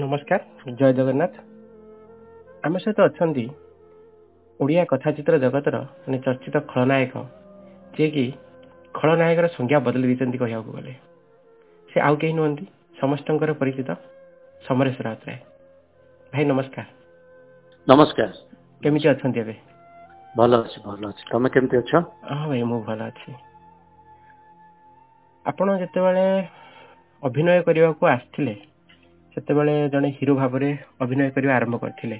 ନମସ୍କାର ଜୟ ଜଗନ୍ନାଥ ଆମ ସହିତ ଅଛନ୍ତି ଓଡ଼ିଆ କଥାଚିତ୍ର ଜଗତର ମାନେ ଚର୍ଚ୍ଚିତ ଖଳନାୟକ ଯିଏକି ଖଳନାୟକର ସଂଜ୍ଞା ବଦଳି ଦେଇଛନ୍ତି କହିବାକୁ ଗଲେ ସେ ଆଉ କେହି ନୁହନ୍ତି ସମସ୍ତଙ୍କର ପରିଚିତ ସମରେଶ ରାଉତରାୟ ଭାଇ ନମସ୍କାର ନମସ୍କାର କେମିତି ଅଛନ୍ତି ଏବେ ଭଲ ଅଛି ଭଲ ଅଛି ତମେ କେମିତି ଅଛ ହଁ ଭାଇ ମୁଁ ଭଲ ଅଛି ଆପଣ ଯେତେବେଳେ ଅଭିନୟ କରିବାକୁ ଆସିଥିଲେ ସେତେବେଳେ ଜଣେ ହିରୋ ଭାବରେ ଅଭିନୟ କରିବା ଆରମ୍ଭ କରିଥିଲେ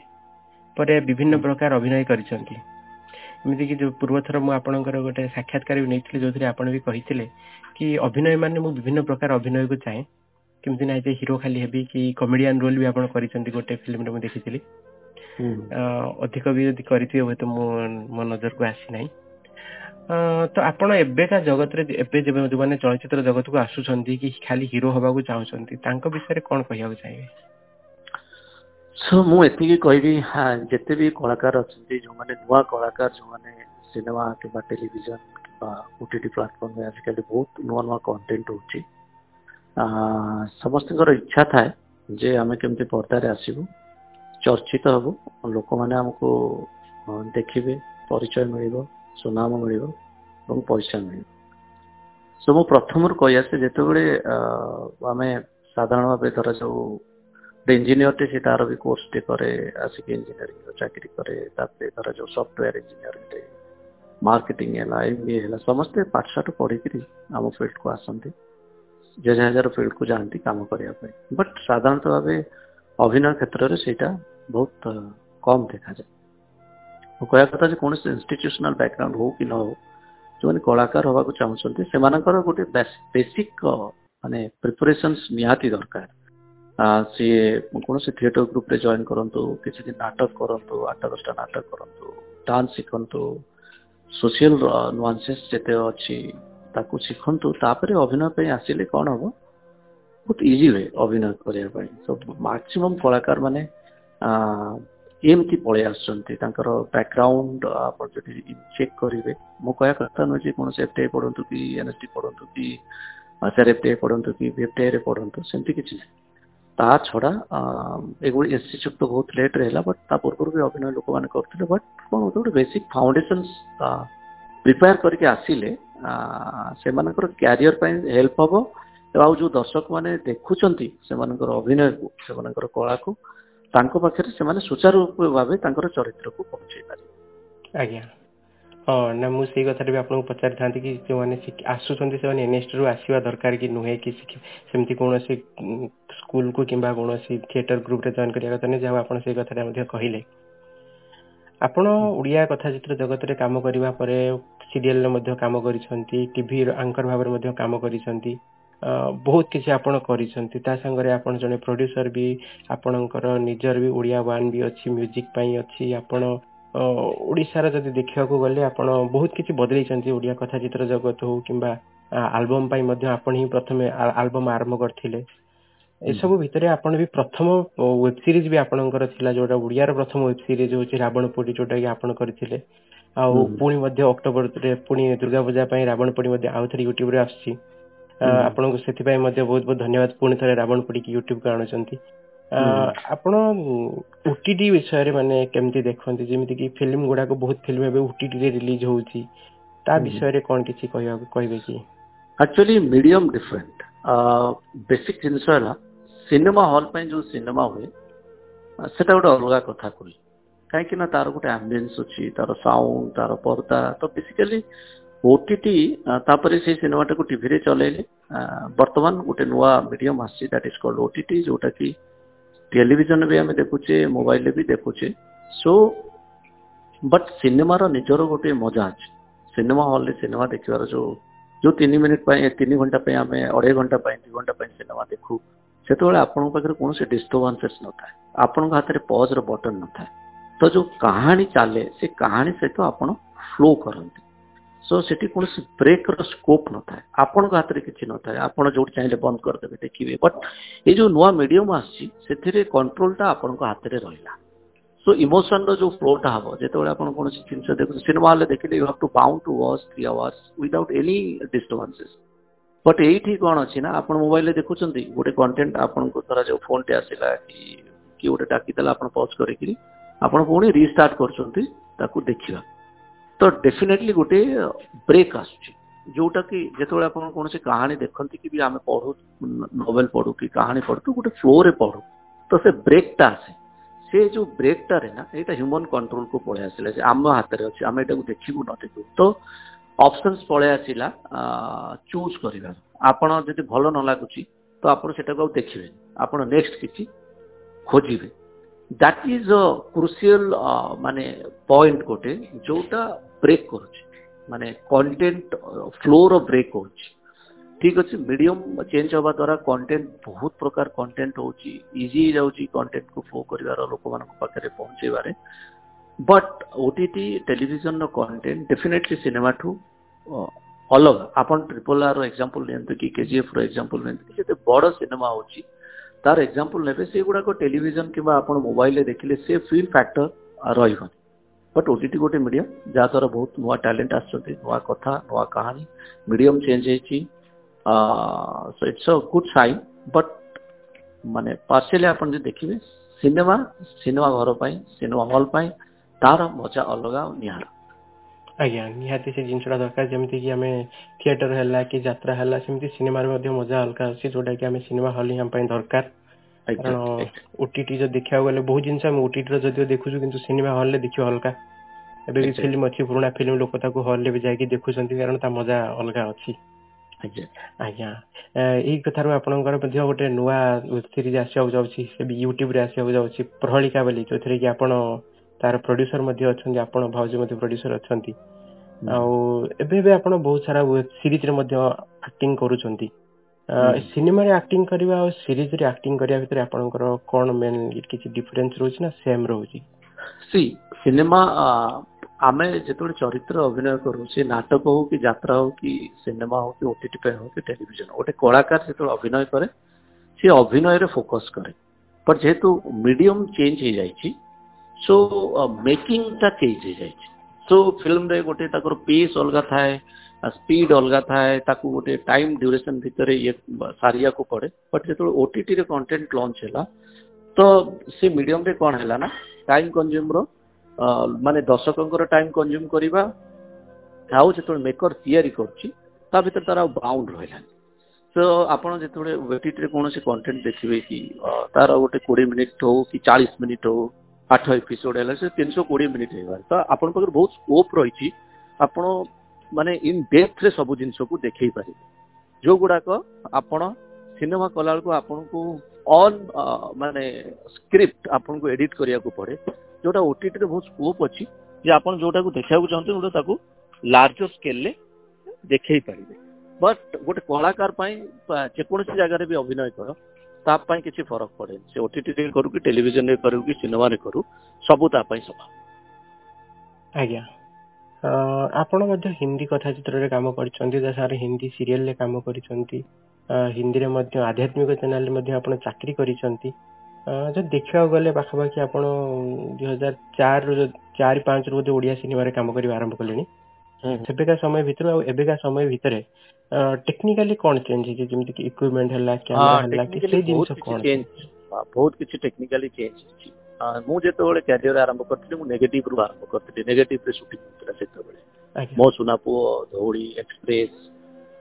ପରେ ବିଭିନ୍ନ ପ୍ରକାର ଅଭିନୟ କରିଛନ୍ତି ଏମିତିକି ଯୋଉ ପୂର୍ବଥର ମୁଁ ଆପଣଙ୍କର ଗୋଟେ ସାକ୍ଷାତକାର ବି ନେଇଥିଲି ଯୋଉଥିରେ ଆପଣ ବି କହିଥିଲେ କି ଅଭିନୟ ମାନେ ମୁଁ ବିଭିନ୍ନ ପ୍ରକାର ଅଭିନୟକୁ ଚାହେଁ କେମିତି ନାହିଁ ଯେ ହିରୋ ଖାଲି ହେବି କି କମେଡିଆନ ରୋଲ ବି ଆପଣ କରିଛନ୍ତି ଗୋଟେ ଫିଲ୍ମରେ ମୁଁ ଦେଖିଥିଲି ଅଧିକ ବି ଯଦି କରିଥିବେ ହୁଏତ ମୁଁ ମୋ ନଜରକୁ ଆସିନାହିଁ ତ ଆପଣ ଏବେକା ଜଗତରେ ଏବେ ଯେବେ ଯୋଉମାନେ ଚଳଚ୍ଚିତ୍ର ଜଗତକୁ ଆସୁଛନ୍ତି କି ଖାଲି ହିରୋ ହବାକୁ ଚାହୁଁଛନ୍ତି ତାଙ୍କ ବିଷୟରେ କ'ଣ କହିବାକୁ ଚାହିଁବେ ସୋ ମୁଁ ଏତିକି କହିବି ଯେତେ ବି କଳାକାର ଅଛନ୍ତି ଯେଉଁମାନେ ନୂଆ କଳାକାର ଯେଉଁମାନେ ସିନେମା କିମ୍ବା ଟେଲିଭିଜନ କିମ୍ବା ଓଟିଟି ପ୍ଲାଟଫର୍ମରେ ଆଜିକାଲି ବହୁତ ନୂଆ ନୂଆ କଣ୍ଟେଣ୍ଟ ହେଉଛି ସମସ୍ତଙ୍କର ଇଚ୍ଛା ଥାଏ ଯେ ଆମେ କେମିତି ପର୍ଦ୍ଦାରେ ଆସିବୁ ଚର୍ଚ୍ଚିତ ହେବୁ ଲୋକମାନେ ଆମକୁ ଦେଖିବେ ପରିଚୟ ମିଳିବ ସୁନାମ ମିଳିବ ଏବଂ ପଇସା ମିଳିବ ସୋ ମୁଁ ପ୍ରଥମରୁ କହି ଆସେ ଯେତେବେଳେ ଆମେ ସାଧାରଣ ଭାବେ ଧରାଯାଉ ଗୋଟେ ଇଞ୍ଜିନିୟରଟେ ସେ ତାର ବି କୋର୍ସଟେ କରେ ଆସିକି ଇଞ୍ଜିନିୟରିଂର ଚାକିରି କରେ ତାପରେ ଧର ଧରାଯାଉ ସଫ୍ଟୱେୟାର ଇଞ୍ଜିନିୟରିଂ ଗୋଟେ ମାର୍କେଟିଂ ହେଲା ଏମ୍ ବି ଏ ହେଲା ସମସ୍ତେ ପାଠଶାଠ ପଢିକିରି ଆମ ଫିଲ୍ଡକୁ ଆସନ୍ତି ଯେ ଯାହାର ଫିଲ୍ଡକୁ ଯାଆନ୍ତି କାମ କରିବା ପାଇଁ ବଟ୍ ସାଧାରଣତଃ ଭାବେ ଅଭିନୟ କ୍ଷେତ୍ରରେ ସେଇଟା ବହୁତ କମ୍ ଦେଖାଯାଏ କହିବା କଥା ଯେ କୌଣସି ଇନଷ୍ଟିଚ୍ୟୁସନାଲ ବ୍ୟାକଗ୍ରାଉଣ୍ଡ ହଉ କି ନ ହଉ ଯେଉଁମାନେ କଳାକାର ହେବାକୁ ଚାହୁଁଛନ୍ତି ସେମାନଙ୍କର ଗୋଟେ ବେସିକ୍ ମାନେ ପ୍ରିପାରେସନ୍ସ ନିହାତି ଦରକାର ସିଏ କୌଣସି ଥିଏଟର ଗ୍ରୁପରେ ଜଏନ୍ କରନ୍ତୁ କିଛି ଦିନ ନାଟକ କରନ୍ତୁ ଆଠ ଦଶଟା ନାଟକ କରନ୍ତୁ ଡାନ୍ସ ଶିଖନ୍ତୁ ସୋସିଆଲ ନୁଆନ୍ସେସ୍ ଯେତେ ଅଛି ତାକୁ ଶିଖନ୍ତୁ ତାପରେ ଅଭିନୟ ପାଇଁ ଆସିଲେ କ'ଣ ହେବ ବହୁତ ଇଜି ହୁଏ ଅଭିନୟ କରିବା ପାଇଁ ତ ମାକ୍ସିମମ୍ କଳାକାର ମାନେ ଏମିତି ପଳେଇ ଆସୁଛନ୍ତି ତାଙ୍କର ବ୍ୟାକଗ୍ରାଉଣ୍ଡ ଆପଣ ଯଦି ଚେକ୍ କରିବେ ମୁଁ କହିବା କଥା ନୁହେଁ ଯେ କୌଣସି ଏଫ୍ଟିଆଇ ପଢ଼ନ୍ତୁ କି ଏନ୍ଏସ୍ଟି ପଢ଼ନ୍ତୁ କି ଆଚାର ଏଫ୍ଟିଆଇ ପଢ଼ନ୍ତୁ କି ଏଫ୍ଟିଆଇରେ ପଢ଼ନ୍ତୁ ସେମିତି କିଛି ନାହିଁ ତା ଛଡ଼ା ଏଗୁଡ଼ି ଏସ୍ ସି ଯୁକ୍ତ ବହୁତ ଲେଟ୍ରେ ହେଲା ବଟ୍ ତା ପୂର୍ବରୁ ବି ଅଭିନୟ ଲୋକମାନେ କରୁଥିଲେ ବଟ୍ କ'ଣ ଗୋଟେ ବେସିକ୍ ଫାଉଣ୍ଡେସନ୍ସ ପ୍ରିପେୟାର କରିକି ଆସିଲେ ସେମାନଙ୍କର କ୍ୟାରିୟର ପାଇଁ ହେଲ୍ପ ହେବ ଆଉ ଯେଉଁ ଦର୍ଶକମାନେ ଦେଖୁଛନ୍ତି ସେମାନଙ୍କର ଅଭିନୟକୁ ସେମାନଙ୍କର କଳାକୁ ତାଙ୍କ ପାଖରେ ସେମାନେ ସୁଚାରୁ ଭାବେ ତାଙ୍କର ଚରିତ୍ରକୁ ପହଞ୍ଚେଇ ପାରିବେ ଆଜ୍ଞା ହଁ ନା ମୁଁ ସେଇ କଥାରେ ବି ଆପଣଙ୍କୁ ପଚାରିଥାନ୍ତି କି ଯେଉଁମାନେ ଆସୁଛନ୍ତି ସେମାନେ ଏନ୍ଏସ୍ଟି ରୁ ଆସିବା ଦରକାର କି ନୁହେଁ କି ସେମିତି କୌଣସି ସ୍କୁଲକୁ କିମ୍ବା କୌଣସି ଥିଏଟର ଗ୍ରୁପରେ ଜଏନ୍ କରିବା କଥା ନାହିଁ ଯାହା ଆପଣ ସେଇ କଥାରେ ମଧ୍ୟ କହିଲେ ଆପଣ ଓଡ଼ିଆ କଥା ଚିତ୍ର ଜଗତରେ କାମ କରିବା ପରେ ସିରିଏଲ ରେ ମଧ୍ୟ କାମ କରିଛନ୍ତି ଟିଭି ଆଙ୍କର ଭାବରେ ମଧ୍ୟ କାମ କରିଛନ୍ତି ବହୁତ କିଛି ଆପଣ କରିଛନ୍ତି ତା ସାଙ୍ଗରେ ଆପଣ ଜଣେ ପ୍ରଡ୍ୟୁସର ବି ଆପଣଙ୍କର ନିଜର ବି ଓଡ଼ିଆ ୱାନ୍ ବି ଅଛି ମ୍ୟୁଜିକ୍ ପାଇଁ ଅଛି ଆପଣ ଓଡ଼ିଶାର ଯଦି ଦେଖିବାକୁ ଗଲେ ଆପଣ ବହୁତ କିଛି ବଦଳେଇଛନ୍ତି ଓଡ଼ିଆ କଥାଚିତ୍ର ଜଗତ ହଉ କିମ୍ବା ଆଲବମ୍ ପାଇଁ ମଧ୍ୟ ଆପଣ ହିଁ ପ୍ରଥମେ ଆଲବମ୍ ଆରମ୍ଭ କରିଥିଲେ ଏସବୁ ଭିତରେ ଆପଣ ବି ପ୍ରଥମ ୱେବ୍ ସିରିଜ ବି ଆପଣଙ୍କର ଥିଲା ଯୋଉଟା ଓଡ଼ିଆର ପ୍ରଥମ ୱେବ୍ ସିରିଜ ହଉଛି ରାବଣ ପୋଡି ଯୋଉଟା କି ଆପଣ କରିଥିଲେ ଆଉ ପୁଣି ମଧ୍ୟ ଅକ୍ଟୋବରରେ ପୁଣି ଦୁର୍ଗା ପୂଜା ପାଇଁ ରାବଣ ପୋଡି ମଧ୍ୟ ଥରେ ୟୁଟ୍ୟୁବରେ ଆସୁଛି ଆପଣଙ୍କୁ ସେଥିପାଇଁ ମଧ୍ୟ ବହୁତ ବହୁତ ଧନ୍ୟବାଦ ପୁଣି ଥରେ ରାବଣ ପୋଡିକି ୟୁଟ୍ୟୁବ ଆଣୁଛନ୍ତି ଆପଣ ଓଟିଟି ବିଷୟରେ ମାନେ କେମିତି ଦେଖନ୍ତି ଯେମିତିକି ଫିଲ୍ମ ଗୁଡାକ ବହୁତ ଫିଲ୍ମ ଏବେ ଓଟିଟିରେ ରିଲିଜ ହଉଛି ତା ବିଷୟରେ କଣ କିଛି କହିବାକୁ କହିବେ କି ଆକ୍ଚୁଆଲି ମିଡିୟମ ଡିଫରେଣ୍ଟ ବେସିକ ଜିନିଷ ହେଲା ସିନେମା ହଲ ପାଇଁ ଯୋଉ ସିନେମା ହୁଏ ସେଟା ଗୋଟେ ଅଲଗା କଥା କହିଲି କାହିଁକି ନା ତାର ଗୋଟେ ଆମ୍ବିଏନ୍ସ ଅଛି ତାର ସାଉଣ୍ଡ ତାର ପର୍ଦା ତ ବେସିକାଲି ଓଟିଟି ତାପରେ ସେଇ ସିନେମାଟାକୁ ଟିଭିରେ ଚଲେଇଲେ ବର୍ତ୍ତମାନ ଗୋଟେ ନୂଆ ମିଡିୟମ ଆସିଛି ଦ୍ୟାଟ୍ ଇଜ୍ କଲ୍ଡ ଓଟିଟି ଯୋଉଟାକି ଟେଲିଭିଜନରେ ବି ଆମେ ଦେଖୁଛେ ମୋବାଇଲରେ ବି ଦେଖୁଛେ ସୋ ବଟ୍ ସିନେମାର ନିଜର ଗୋଟିଏ ମଜା ଅଛି ସିନେମା ହଲ୍ରେ ସିନେମା ଦେଖିବାର ଯୋଉ ଯୋଉ ତିନି ମିନିଟ୍ ପାଇଁ ତିନି ଘଣ୍ଟା ପାଇଁ ଆମେ ଅଢେଇ ଘଣ୍ଟା ପାଇଁ ଦୁଇ ଘଣ୍ଟା ପାଇଁ ସିନେମା ଦେଖୁ ସେତେବେଳେ ଆପଣଙ୍କ ପାଖରେ କୌଣସି ଡିଷ୍ଟର୍ବାନ୍ସେସ୍ ନଥାଏ ଆପଣଙ୍କ ହାତରେ ପଜ୍ର ବଟନ୍ ନଥାଏ ତ ଯୋଉ କାହାଣୀ ଚାଲେ ସେ କାହାଣୀ ସହିତ ଆପଣ ଫ୍ଲୋ କରନ୍ତି सो ସେଠି କୌଣସି ବ୍ରେକ୍ର ସ୍କୋପ୍ ନଥାଏ ଆପଣଙ୍କ ହାତରେ କିଛି ନଥାଏ ଆପଣ ଯୋଉଠି ଚାହିଁଲେ ବନ୍ଦ କରିଦେବେ ଦେଖିବେ ବଟ୍ ଏ ଯୋଉ ନୂଆ ମିଡିୟମ୍ ଆସିଛି ସେଥିରେ କଣ୍ଟ୍ରୋଲଟା ଆପଣଙ୍କ ହାତରେ ରହିଲା ସୋ ଇମୋସନର ଯୋଉ ଫ୍ଲୋଟା ହବ ଯେତେବେଳେ ଆପଣ କୌଣସି ଜିନିଷ ଦେଖୁଛନ୍ତି ସିନେମା ହେଲେ ଦେଖିଲେ you have to bound to watch three hours without any disturbances but ଏଇଠି କ'ଣ ଅଛି ନା ଆପଣ ମୋବାଇଲରେ ଦେଖୁଛନ୍ତି ଗୋଟେ କଣ୍ଟେଣ୍ଟ ଆପଣଙ୍କୁ ଧରାଯାଉ ଫୋନ୍ଟେ ଆସିଲା କି କିଏ ଗୋଟେ ଡାକିଦେଲା ଆପଣ ପଜ୍ କରିକିରି ଆପଣ ପୁଣି ରିଷ୍ଟାର୍ଟ କରୁଛନ୍ତି ତାକୁ ଦେଖିବାକୁ ତ ଡେଫିନେଟଲି ଗୋଟେ ବ୍ରେକ୍ ଆସୁଛି ଯୋଉଟାକି ଯେତେବେଳେ ଆପଣ କୌଣସି କାହାଣୀ ଦେଖନ୍ତି କି ବି ଆମେ ପଢୁ ନୋଭେଲ ପଢୁ କି କାହାଣୀ ପଢୁ ଗୋଟେ ଫ୍ଲୋରେ ପଢୁ ତ ସେ ବ୍ରେକ୍ଟା ଆସେ ସେ ଯୋଉ ବ୍ରେକ୍ଟାରେ ନା ଏଇଟା ହ୍ୟୁମାନ କଣ୍ଟ୍ରୋଲକୁ ପଳେଇ ଆସିଲା ଯେ ଆମ ହାତରେ ଅଛି ଆମେ ଏଟାକୁ ଦେଖିବୁ ନ ଦେଖିବୁ ତ ଅପସନ୍ସ ପଳେଇ ଆସିଲା ଚୁଜ୍ କରିବାର ଆପଣ ଯଦି ଭଲ ନ ଲାଗୁଛି ତ ଆପଣ ସେଟାକୁ ଆଉ ଦେଖିବେନି ଆପଣ ନେକ୍ସଟ କିଛି ଖୋଜିବେ ଦ୍ୟାଟ୍ ଇଜ୍ ଅ କ୍ରୁସିଆଲ ମାନେ ପଏଣ୍ଟ ଗୋଟେ ଯୋଉଟା ବ୍ରେକ୍ କରୁଛି ମାନେ କଣ୍ଟେଣ୍ଟ ଫ୍ଲୋର ବ୍ରେକ୍ ହେଉଛି ଠିକ୍ ଅଛି ମିଡିୟମ ଚେଞ୍ଜ ହେବା ଦ୍ୱାରା କଣ୍ଟେଣ୍ଟ ବହୁତ ପ୍ରକାର କଣ୍ଟେଣ୍ଟ ହେଉଛି ଇଜି ହେଇଯାଉଛି କଣ୍ଟେଣ୍ଟକୁ ଫ୍ଲୋ କରିବାର ଲୋକମାନଙ୍କ ପାଖରେ ପହଞ୍ଚାଇବାରେ ବଟ୍ ଓ ଟି ଟି ଟେଲିଭିଜନର କଣ୍ଟେଣ୍ଟ ଡେଫିନେଟଲି ସିନେମାଠୁ ଅଲଗା ଆପଣ ଟ୍ରିପଲ୍ ଆର୍ର ଏକ୍ଜାମ୍ପଲ୍ ନିଅନ୍ତୁ କି କେଜିଏଫ୍ର ଏକ୍ଜାମ୍ପଲ୍ ନିଅନ୍ତୁ କି ଯେତେ ବଡ଼ ସିନେମା ହେଉଛି ତାର ଏକ୍ଜାମ୍ପଲ୍ ନେବେ ସେଗୁଡ଼ାକ ଟେଲିଭିଜନ କିମ୍ବା ଆପଣ ମୋବାଇଲରେ ଦେଖିଲେ ସେ ଫିଲ୍ ଫ୍ୟାକ୍ଟର ରହିବନି ବଟ୍ ଓଟିଟି ଗୋଟେ ମିଡ଼ିୟମ୍ ଯାହାଦ୍ୱାରା ବହୁତ ନୂଆ ଟ୍ୟାଲେଣ୍ଟ ଆସୁଛନ୍ତି ନୂଆ କଥା ନୂଆ କାହାଣୀ ମିଡ଼ିୟମ୍ ଚେଞ୍ଜ ହେଇଛି so it's a good sign but ମାନେ ପାର୍ସିଆଲି ଆପଣ ଯଦି ଦେଖିବେ ସିନେମା ସିନେମା ଘର ପାଇଁ ସିନେମା ହଲ୍ ପାଇଁ ତାର ମଜା ଅଲଗା ଆଉ ନିଆରା ଆଜ୍ଞା ନିହାତି ସେ ଜିନିଷଟା ଦରକାର ଯେମିତିକି ଆମେ ଥିଏଟର ହେଲା କି ଯାତ୍ରା ହେଲା ସେମିତି ସିନେମାରେ ମଧ୍ୟ ମଜା ଅଲଗା ଅଛି ଯୋଉଟାକି ଆମେ ସିନେମା ହଲ୍ ହିଁ ଆମ ପାଇଁ ଦରକାର କାରଣ ଓଟିଟି ଯଦି ଦେଖିବାକୁ ଗଲେ ବହୁତ ଜିନିଷ ଆମେ OTT ରେ ଯଦିଓ ଦେଖୁଛୁ କିନ୍ତୁ ସିନେମା hall ରେ ଦେଖିବା ଅଲଗା ଏବେ ବି ଫିଲ୍ମ ଅଛି ପୁରୁଣା ଫିଲ୍ମ ଲୋକ ତାକୁ hall ରେ ବି ଯାଇକି ଦେଖୁଛନ୍ତି କାରଣ ତା ମଜା ଅଲଗା ଅଛି ଆଜ୍ଞା ଏଇ କଥାରୁ ଆପଣଙ୍କର ମଧ୍ୟ ଗୋଟେ ନୂଆ series ଆସିବାକୁ ଯାଉଛି ସେ ବି YouTube ରେ ଆସିବାକୁ ଯାଉଛି ପ୍ରହଳିକା ବୋଲି ଯୋଉଥିରେ କି ଆପଣ ତାର ପ୍ରଡ୍ୟୁସର ମଧ୍ୟ ଅଛନ୍ତି ଆପଣ ଭାଉଜ ମଧ୍ୟ ପ୍ରଡ୍ୟୁସର ଅଛନ୍ତି ଆଉ ଏବେ ଏବେ ଆପଣ ବହୁତ ସାରା web ରେ ମଧ୍ୟ acting କରୁଛନ୍ତି ସିନେମାରେ ଆକ୍ଟିଂ କରିବା ଆଉ ସିରିଜରେ ଆକ୍ଟିଂ କରିବା ଭିତରେ ଆପଣଙ୍କର କଣ ମେନ୍ କିଛି ଡିଫରେନ୍ସ ରହୁଛି ନା ସେମ୍ ରହୁଛି ସି ସିନେମା ଆମେ ଯେତେବେଳେ ଚରିତ୍ର ଅଭିନୟ କରୁ ସେ ନାଟକ ହଉ କି ଯାତ୍ରା ହଉ କି ସିନେମା ହଉ କି ଓଟିଟି ପାଇଁ ହଉ କି ଟେଲିଭିଜନ ଗୋଟେ କଳାକାର ଯେତେବେଳେ ଅଭିନୟ କରେ ସେ ଅଭିନୟରେ ଫୋକସ୍ କରେ ବଟ୍ ଯେହେତୁ ମିଡିୟମ୍ ଚେଞ୍ଜ ହେଇଯାଇଛି ସୋ ମେକିଂଟା ଚେଞ୍ଜ ହେଇଯାଇଛି ସୋ ଫିଲ୍ମରେ ଗୋଟେ ତାଙ୍କର ପେସ୍ ଅଲଗା ଥାଏ ସ୍ପିଡ୍ ଅଲଗା ଥାଏ ତାକୁ ଗୋଟେ ଟାଇମ୍ ଡ୍ୟୁରେସନ୍ ଭିତରେ ଇଏ ସାରିବାକୁ ପଡ଼େ ବଟ୍ ଯେତେବେଳେ ଓଟିଟିରେ କଣ୍ଟେଣ୍ଟ ଲଞ୍ଚ ହେଲା ତ ସେ ମିଡିୟମରେ କ'ଣ ହେଲା ନା ଟାଇମ୍ କନ୍ଜ୍ୟୁମ୍ର ମାନେ ଦର୍ଶକଙ୍କର ଟାଇମ୍ କନ୍ଜ୍ୟୁମ୍ କରିବା ଆଉ ଯେତେବେଳେ ମେକର୍ ତିଆରି କରୁଛି ତା ଭିତରେ ତାର ଆଉ ବାଉଣ୍ଡ ରହିଲାନି ତ ଆପଣ ଯେତେବେଳେ ଓଟିଟିରେ କୌଣସି କଣ୍ଟେଣ୍ଟ ଦେଖିବେ କି ତାର ଗୋଟେ କୋଡ଼ିଏ ମିନିଟ୍ ହଉ କି ଚାଳିଶ ମିନିଟ୍ ହଉ ଆଠ ଏପିସୋଡ୍ ହେଲା ସେ ତିନିଶହ କୋଡ଼ିଏ ମିନିଟ୍ ହେଇଗଲା ତ ଆପଣଙ୍କ ପାଖରେ ବହୁତ ସ୍କୋପ୍ ରହିଛି ଆପଣ ମାନେ ଇନ୍ ଡେପ୍ଥରେ ସବୁ ଜିନିଷକୁ ଦେଖେଇ ପାରିବେ ଯୋଉ ଗୁଡାକ ଆପଣ ସିନେମା କଲାବେଳକୁ ଆପଣଙ୍କୁ ଅନ୍ ମାନେ ସ୍କ୍ରିପ୍ଟ ଆପଣଙ୍କୁ ଏଡିଟ୍ କରିବାକୁ ପଡେ ଯୋଉଟା ଓଟିଟିରେ ବହୁତ ସ୍କୋପ୍ ଅଛି ଯେ ଆପଣ ଯୋଉଟାକୁ ଦେଖିବାକୁ ଚାହୁଁଛନ୍ତି ଗୋଟେ ତାକୁ ଲାର୍ଜର ସ୍କେଲରେ ଦେଖେଇ ପାରିବେ ବଟ୍ ଗୋଟେ କଳାକାର ପାଇଁ ଯେକୌଣସି ଜାଗାରେ ବି ଅଭିନୟ କର ତା ପାଇଁ କିଛି ଫରକ ପଡ଼େ ସେ ଓଟିଟିରେ କରୁ କି ଟେଲିଭିଜନରେ କରୁ କି ସିନେମାରେ କରୁ ସବୁ ତା ପାଇଁ ସମାନ ଆଜ୍ଞା ଆପଣ ମଧ୍ୟ ହିନ୍ଦୀ କଥା ଚିତ୍ରରେ କାମ କରିଛନ୍ତି ତା ସାର ହିନ୍ଦୀ ସିରିଏଲରେ କାମ କରିଛନ୍ତି ହିନ୍ଦୀରେ ମଧ୍ୟ ଆଧ୍ୟାତ୍ମିକ ଚ୍ୟାନେଲରେ ମଧ୍ୟ ଆପଣ ଚାକିରି କରିଛନ୍ତି ଯଦି ଦେଖିବାକୁ ଗଲେ ପାଖାପାଖି ଆପଣ ଦୁଇ ହଜାର ଚାରିରୁ ଚାରି ପାଞ୍ଚରୁ ବୋଧେ ଓଡ଼ିଆ ସିନେମାରେ କାମ କରିବା ଆରମ୍ଭ କଲେଣି ସେବେକା ସମୟ ଭିତରେ ଆଉ ଏବେକା ସମୟ ଭିତରେ ଟେକ୍ନିକାଲି କଣ ଚେଞ୍ଜ ହେଇଛି ଯେମିତି କି ଇକ୍ୱିପମେଣ୍ଟ ହେଲା କ୍ୟାମେରା ହେଲା କି ସେଇ ଜିନିଷ କଣ ବହୁତ କିଛି ଟେକ୍ନିକାଲି ଚେଞ୍ଜ ହେଇଛି ମୁଁ ଯେତେବେଳେ କ୍ୟାରିୟର ଆରମ୍ଭ କରିଥିଲି ମୁଁ ନେଗେଟିଭରୁ ଆରମ୍ଭ କରିଥିଲି ନେଗେଟିଭରେ ସୁଟିଂ ହେଉଥିଲା ସେତେବେଳେ ମୋ ସୁନାପୁଅ ଧଉଳି ଏକ୍ସପ୍ରେସ୍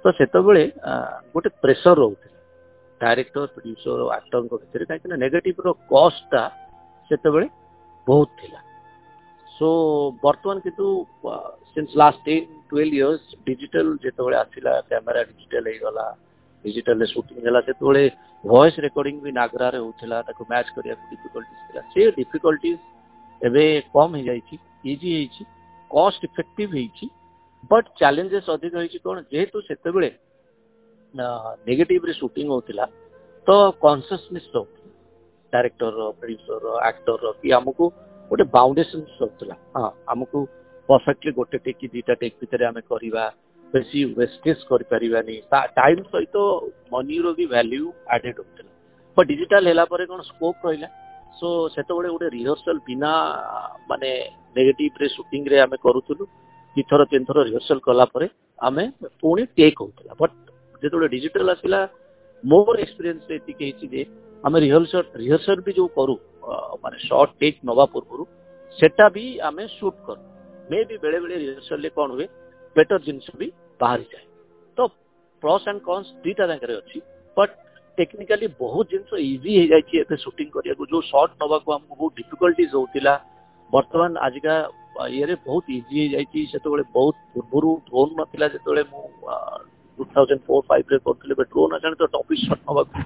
ତ ସେତେବେଳେ ଗୋଟେ ପ୍ରେସର ରହୁଥିଲା ଡାଇରେକ୍ଟର ପ୍ରଡ୍ୟୁସର ଆକ୍ଟରଙ୍କ ଭିତରେ କାହିଁକିନା ନେଗେଟିଭର କଷ୍ଟଟା ସେତେବେଳେ ବହୁତ ଥିଲା ସୋ ବର୍ତ୍ତମାନ କିନ୍ତୁ since last ten twelve years digital ଯେତେବେଳେ ଆସିଲା କ୍ୟାମେରା ଡିଜିଟାଲ ହେଇଗଲା डिजिटल सुटिंग है से तो वॉइस रेकॉर्डिंग भी नागरार होता होतला मैच करिया डिफिकल्टीज थिला से डिफिकल्टीज एबे कम हो जाय कॉस्ट इफेक्टिव हो बट चैलेंजेस अधिक हो छी कोन जेहेतु सेते नेगेटिव रे शूटिंग होतला तो कॉन्शियसनेस तो डायरेक्टर प्रोड्यूसर एक्टर की हमको गोटे बाउंडेशन सब थिला हां परफेक्टली गोटे टेक की टेक भीतर हमें ବେଶୀ ୱେଷ୍ଟେଜ୍ କରିପାରିବାନି ଟାଇମ୍ ସହିତ ମନିର ବି ଭ୍ୟାଲ୍ୟୁ ଆଡେଡ୍ ହେଉଥିଲା ବଟ୍ ଡିଜିଟାଲ୍ ହେଲା ପରେ କ'ଣ ସ୍କୋପ୍ ରହିଲା ସୋ ସେତେବେଳେ ଗୋଟେ ରିହର୍ସାଲ ବିନା ମାନେ ନେଗେଟିଭରେ ସୁଟିଂରେ ଆମେ କରୁଥିଲୁ ଦୁଇଥର ତିନିଥର ରିହର୍ସାଲ କଲା ପରେ ଆମେ ପୁଣି ଟେକ୍ ହେଉଥିଲା ବଟ୍ ଯେତେବେଳେ ଡିଜିଟାଲ୍ ଆସିଲା ମୋର ଏକ୍ସପିରିଏନ୍ସରେ ଏତିକି ହେଇଛି ଯେ ଆମେ ରିହର୍ସଲ ରିହର୍ସଲ ବି ଯେଉଁ କରୁ ମାନେ ସର୍ଟ ଟେକ୍ ନେବା ପୂର୍ବରୁ ସେଟା ବି ଆମେ ସୁଟ୍ କରୁ ମେ ବି ବେଳେବେଳେ ରିହର୍ସଲରେ କ'ଣ ହୁଏ ବେଟର ଜିନିଷ ବି ବାହାରିଯାଏ ତ ପ୍ଲସ୍ ଆଣ୍ଡ କନ୍ସ ଦୁଇଟା ଜାଗାରେ ଅଛି ବଟ୍ ଟେକ୍ନିକାଲି ବହୁତ ଜିନିଷ ଇଜି ହେଇଯାଇଛି ଏବେ ସୁଟିଂ କରିବାକୁ ଯୋଉ ସର୍ଟ ନେବାକୁ ଆମକୁ ବହୁତ ଡିଫିକଲ୍ଟିଜ ହଉଥିଲା ବର୍ତ୍ତମାନ ଆଜିକା ଇଏରେ ବହୁତ ଇଜି ହେଇଯାଇଛି ସେତେବେଳେ ବହୁତ ପୂର୍ବରୁ ଡ୍ରୋନ୍ ନଥିଲା ଯେତେବେଳେ ମୁଁ ଟୁ ଥାଉଜେଣ୍ଡ ଫୋର୍ ଫାଇଭରେ କରୁଥିଲି ଏବେ ଡ୍ରୋନ୍ ଆସିଲାଣି ତ ଟପିକ୍ ସର୍ଟ ନେବାକୁ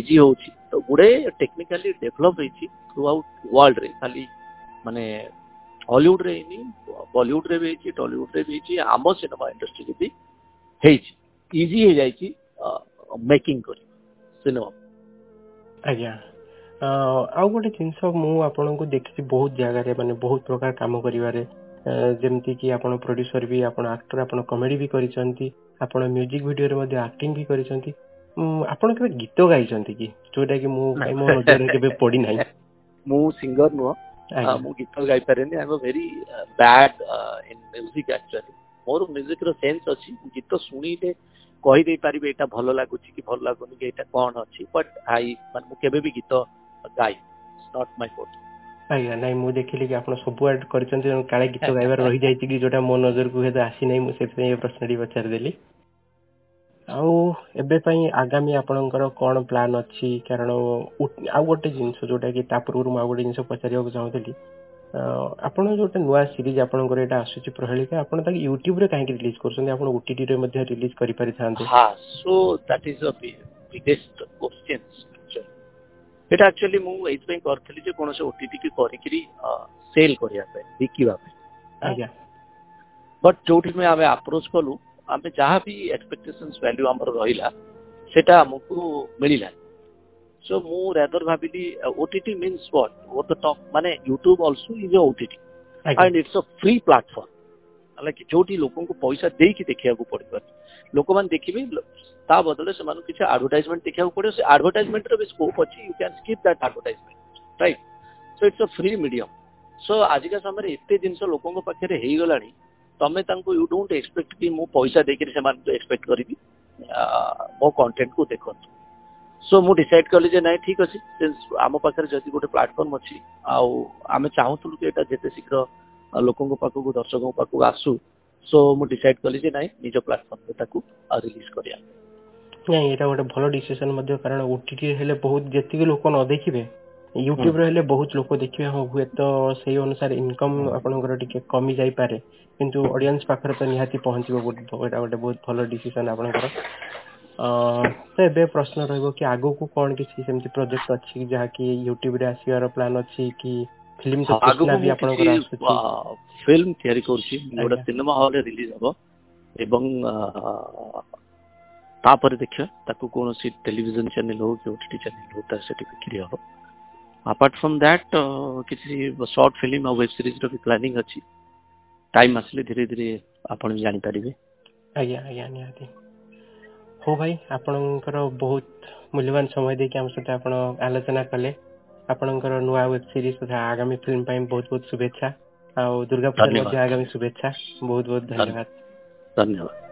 ଇଜି ହେଉଛି ତ ଗୁଡ଼େ ଟେକ୍ନିକାଲି ଡେଭଲପ୍ ହେଇଛି ଥ୍ରୁ ଆଉଟ୍ ୱାର୍ଲଡରେ ଖାଲି ମାନେ ହଲିଉଡ଼ରେ ହେଇନି ବଲିଉଡ଼ରେ ବି ହେଇଛି ଟଲିଉଡ଼ରେ ବି ହେଇଛି ଆମ ସିନେମା ଇଣ୍ଡଷ୍ଟ୍ରିରେ ବି ହେଇଛି ଇଜି ହେଇଯାଇଛି ମେକିଂ କରି ସିନେମା ଆଜ୍ଞା ଆଉ ଗୋଟେ ଜିନିଷ ମୁଁ ଆପଣଙ୍କୁ ଦେଖିଛି ବହୁତ ଜାଗାରେ ମାନେ ବହୁତ ପ୍ରକାର କାମ କରିବାରେ ଯେମିତି କି ଆପଣ ପ୍ରଡ୍ୟୁସର ବି ଆପଣ ଆକ୍ଟର ଆପଣ କମେଡି ବି କରିଛନ୍ତି ଆପଣ ମ୍ୟୁଜିକ ଭିଡ଼ିଓରେ ମଧ୍ୟ ଆକ୍ଟିଂ ବି କରିଛନ୍ତି ଆପଣ କେବେ ଗୀତ ଗାଇଛନ୍ତି କି ଯୋଉଟା କି ମୁଁ ମୋ ନଜରରେ କେବେ ପଡିନାହିଁ ମୁଁ ସିଙ୍ଗର ନୁହଁ ମୁଁ ଗୀତ ଗାଇପାରେନି I am very bad in music actually ମୋର ମ୍ୟୁଜିକ୍ର ସେନ୍ସ ଅଛି ଗୀତ ଶୁଣିଲେ କହିଦେଇ ପାରିବି ଏଇଟା ଭଲ ଲାଗୁଛି କି ଭଲ ଲାଗୁନି କି ଏଇଟା କ'ଣ ଅଛି ବଟ୍ ଆଇ ମାନେ ମୁଁ କେବେ ବି ଗୀତ ଗାଇ ନଟ୍ ମାଇ ଫୋର୍ଟ ଆଜ୍ଞା ନାଇଁ ମୁଁ ଦେଖିଲି କି ଆପଣ ସବୁ ଆଡ୍ କରିଛନ୍ତି କାଳେ ଗୀତ ଗାଇବାର ରହିଯାଇଛି କି ଯୋଉଟା ମୋ ନଜରକୁ ହୁଏତ ଆସିନାହିଁ ମୁଁ ସେଥିପାଇଁ ଏ ପ୍ରଶ୍ନଟି ପଚାରିଦେଲି ଆଉ ଏବେ ପାଇଁ ଆଗାମୀ ଆପଣଙ୍କର କ'ଣ ପ୍ଲାନ୍ ଅଛି କାରଣ ଆଉ ଗୋଟେ ଜିନିଷ ଯୋଉଟା କି ତା ପୂର୍ବରୁ ମୁଁ ଆଉ ଗୋଟେ ଜିନିଷ ପଚାରିବାକୁ ଚାହୁଁଥିଲି ଆପଣ ଯେଉଁଟା ନୂଆ ସିରିଜ୍ ଆପଣଙ୍କର ଏଇଟା ଆସୁଛି ପ୍ରହେଳିକା ଆପଣ ତାକୁ ୟୁଟ୍ୟୁବରେ କାହିଁକି ରିଲିଜ୍ କରୁଛନ୍ତି ଆପଣ ଓଟିଟିରେ ମଧ୍ୟ ରିଲିଜ୍ କରିପାରିଥାନ୍ତେ ହଁ ଏଇଟା ଆକ୍ଚୁଆଲି ମୁଁ ଏଇଥିପାଇଁ କରିଥିଲି ଯେ କୌଣସି କି କରିକିରି ସେଲ୍ କରିବା ପାଇଁ ବିକିବା ପାଇଁ ଆଜ୍ଞା ବଟ୍ ଯେଉଁଠି ଆମେ ଆପ୍ରୋଚ୍ କଲୁ ଆମେ ଯାହା ବି ଏକ୍ସପେକ୍ଟେସନ୍ସ ଭ୍ୟାଲ୍ୟୁ ଆମର ରହିଲା ସେଟା ଆମକୁ ମିଳିଲା ସୋ ମୁଁ ରାଦର ଭାବିଲି OTT means what over the top ମାନେ YouTube also is OTT and it's a free platform ହେଲା କି ଯୋଉଠି ଲୋକଙ୍କୁ ପଇସା ଦେଇକି ଦେଖିବାକୁ ପଡିବନି ଲୋକମାନେ ଦେଖିବେ ତା ବଦଳରେ ସେମାନଙ୍କୁ କିଛି ଆଡଭର୍ଟାଇଜମେଣ୍ଟ ଦେଖିବାକୁ ପଡିବ ସେ ଆଡଭର୍ଟାଇଜମେଣ୍ଟର ବି ସ୍କୋପ୍ ଅଛି you can skip that advertisement right so it's a free medium so ଆଜିକା ସମୟରେ ଏତେ ଜିନିଷ ଲୋକଙ୍କ ପାଖରେ ହେଇଗଲାଣି ତମେ ତାଙ୍କୁ ୟୁ ଡୋଣ୍ଟ ଏକ୍ସପେକ୍ଟ କି ମୁଁ ପଇସା ଦେଇକିରି ସେମାନଙ୍କୁ ଏକ୍ସପେକ୍ଟ କରିବି ମୋ କଣ୍ଟେଣ୍ଟକୁ ଦେଖନ୍ତୁ ସୋ ମୁଁ ଡିସାଇଡ୍ କଲି ଯେ ନାଇଁ ଠିକ୍ ଅଛି ଆମ ପାଖରେ ଯଦି ଗୋଟେ ପ୍ଲାଟଫର୍ମ ଅଛି ଆଉ ଆମେ ଚାହୁଁଥିଲୁ କି ଏଇଟା ଯେତେ ଶୀଘ୍ର ଲୋକଙ୍କ ପାଖକୁ ଦର୍ଶକଙ୍କ ପାଖକୁ ଆସୁ ସୋ ମୁଁ ଡିସାଇଡ୍ କଲି ଯେ ନାଇଁ ନିଜ ପ୍ଲାଟଫର୍ମରେ ତାକୁ ରିଲିଜ୍ କରିବା ନାଇଁ ଏଇଟା ଗୋଟେ ଭଲ ଡିସିସନ ମଧ୍ୟ କାରଣ ଓଟିଟି ହେଲେ ବହୁତ ଯେତିକି ଲୋକ ନ ଦେଖିବେ ରେ ହେଲେ ବହୁତ ଲୋକ ଦେଖିବେ ହଁ ହୁଏତ ସେଇ ଅନୁସାରେ ଇନକମ ଆପଣଙ୍କର ଟିକେ କମି ଯାଇପାରେ କିନ୍ତୁ audience ପାଖରେ ତ ନିହାତି ପହଞ୍ଚିବ ଏଇଟା ଗୋଟେ ବହୁତ ଭଲ decision ଆପଣଙ୍କର ଅଂ ତ ଏବେ ପ୍ରଶ୍ନ ରହିବ କି ଆଗକୁ କଣ କିଛି ସେମିତି project ଅଛି କି ଯାହାକି youtube ରେ ଆସିବାର plan ଅଛି କି film film ତିଆରି କରୁଛି ଗୋଟେ ସିନେମା ହଲରେ ରିଲିଜ ହବ ଏବଂ ତାପରେ ଦେଖିବା ତାକୁ କୌଣସି ଟେଲିଭିଜନ ଚ୍ୟାନେଲ ହଉ କି ଓଟିଟି ଚ୍ୟାନେଲ ହଉ ତାର ସେଠି ବିକ୍ରି ହବ apart from that କିଛି ସର୍ଟ ଫିଲ୍ମ ଆଉ ୱେବ series ର ବି ପ୍ଲାନିଂ ଅଛି time ଆସିଲେ ଧୀରେ ଧୀରେ ଆପଣ ବି ଜାଣିପାରିବେ ଆଜ୍ଞା ଆଜ୍ଞା ନିହାତି ହଉ ଭାଇ ଆପଣଙ୍କର ବହୁତ ମୂଲ୍ୟବାନ ସମୟ ଦେଇକି ଆମ ସହିତ ଆପଣ ଆଲୋଚନା କଲେ ଆପଣଙ୍କର ନୂଆ ୱେବ ସିରିଜ୍ ତଥା ଆଗାମୀ ଫିଲ୍ମ ପାଇଁ ବହୁତ ବହୁତ ଶୁଭେଚ୍ଛା ଆଉ ଦୁର୍ଗା ପୂଜା ମଧ୍ୟ ଆଗାମୀ ଶୁଭେଚ୍ଛା ବହୁତ ବହୁତ ଧନ୍ୟବାଦ ଧନ୍ୟବାଦ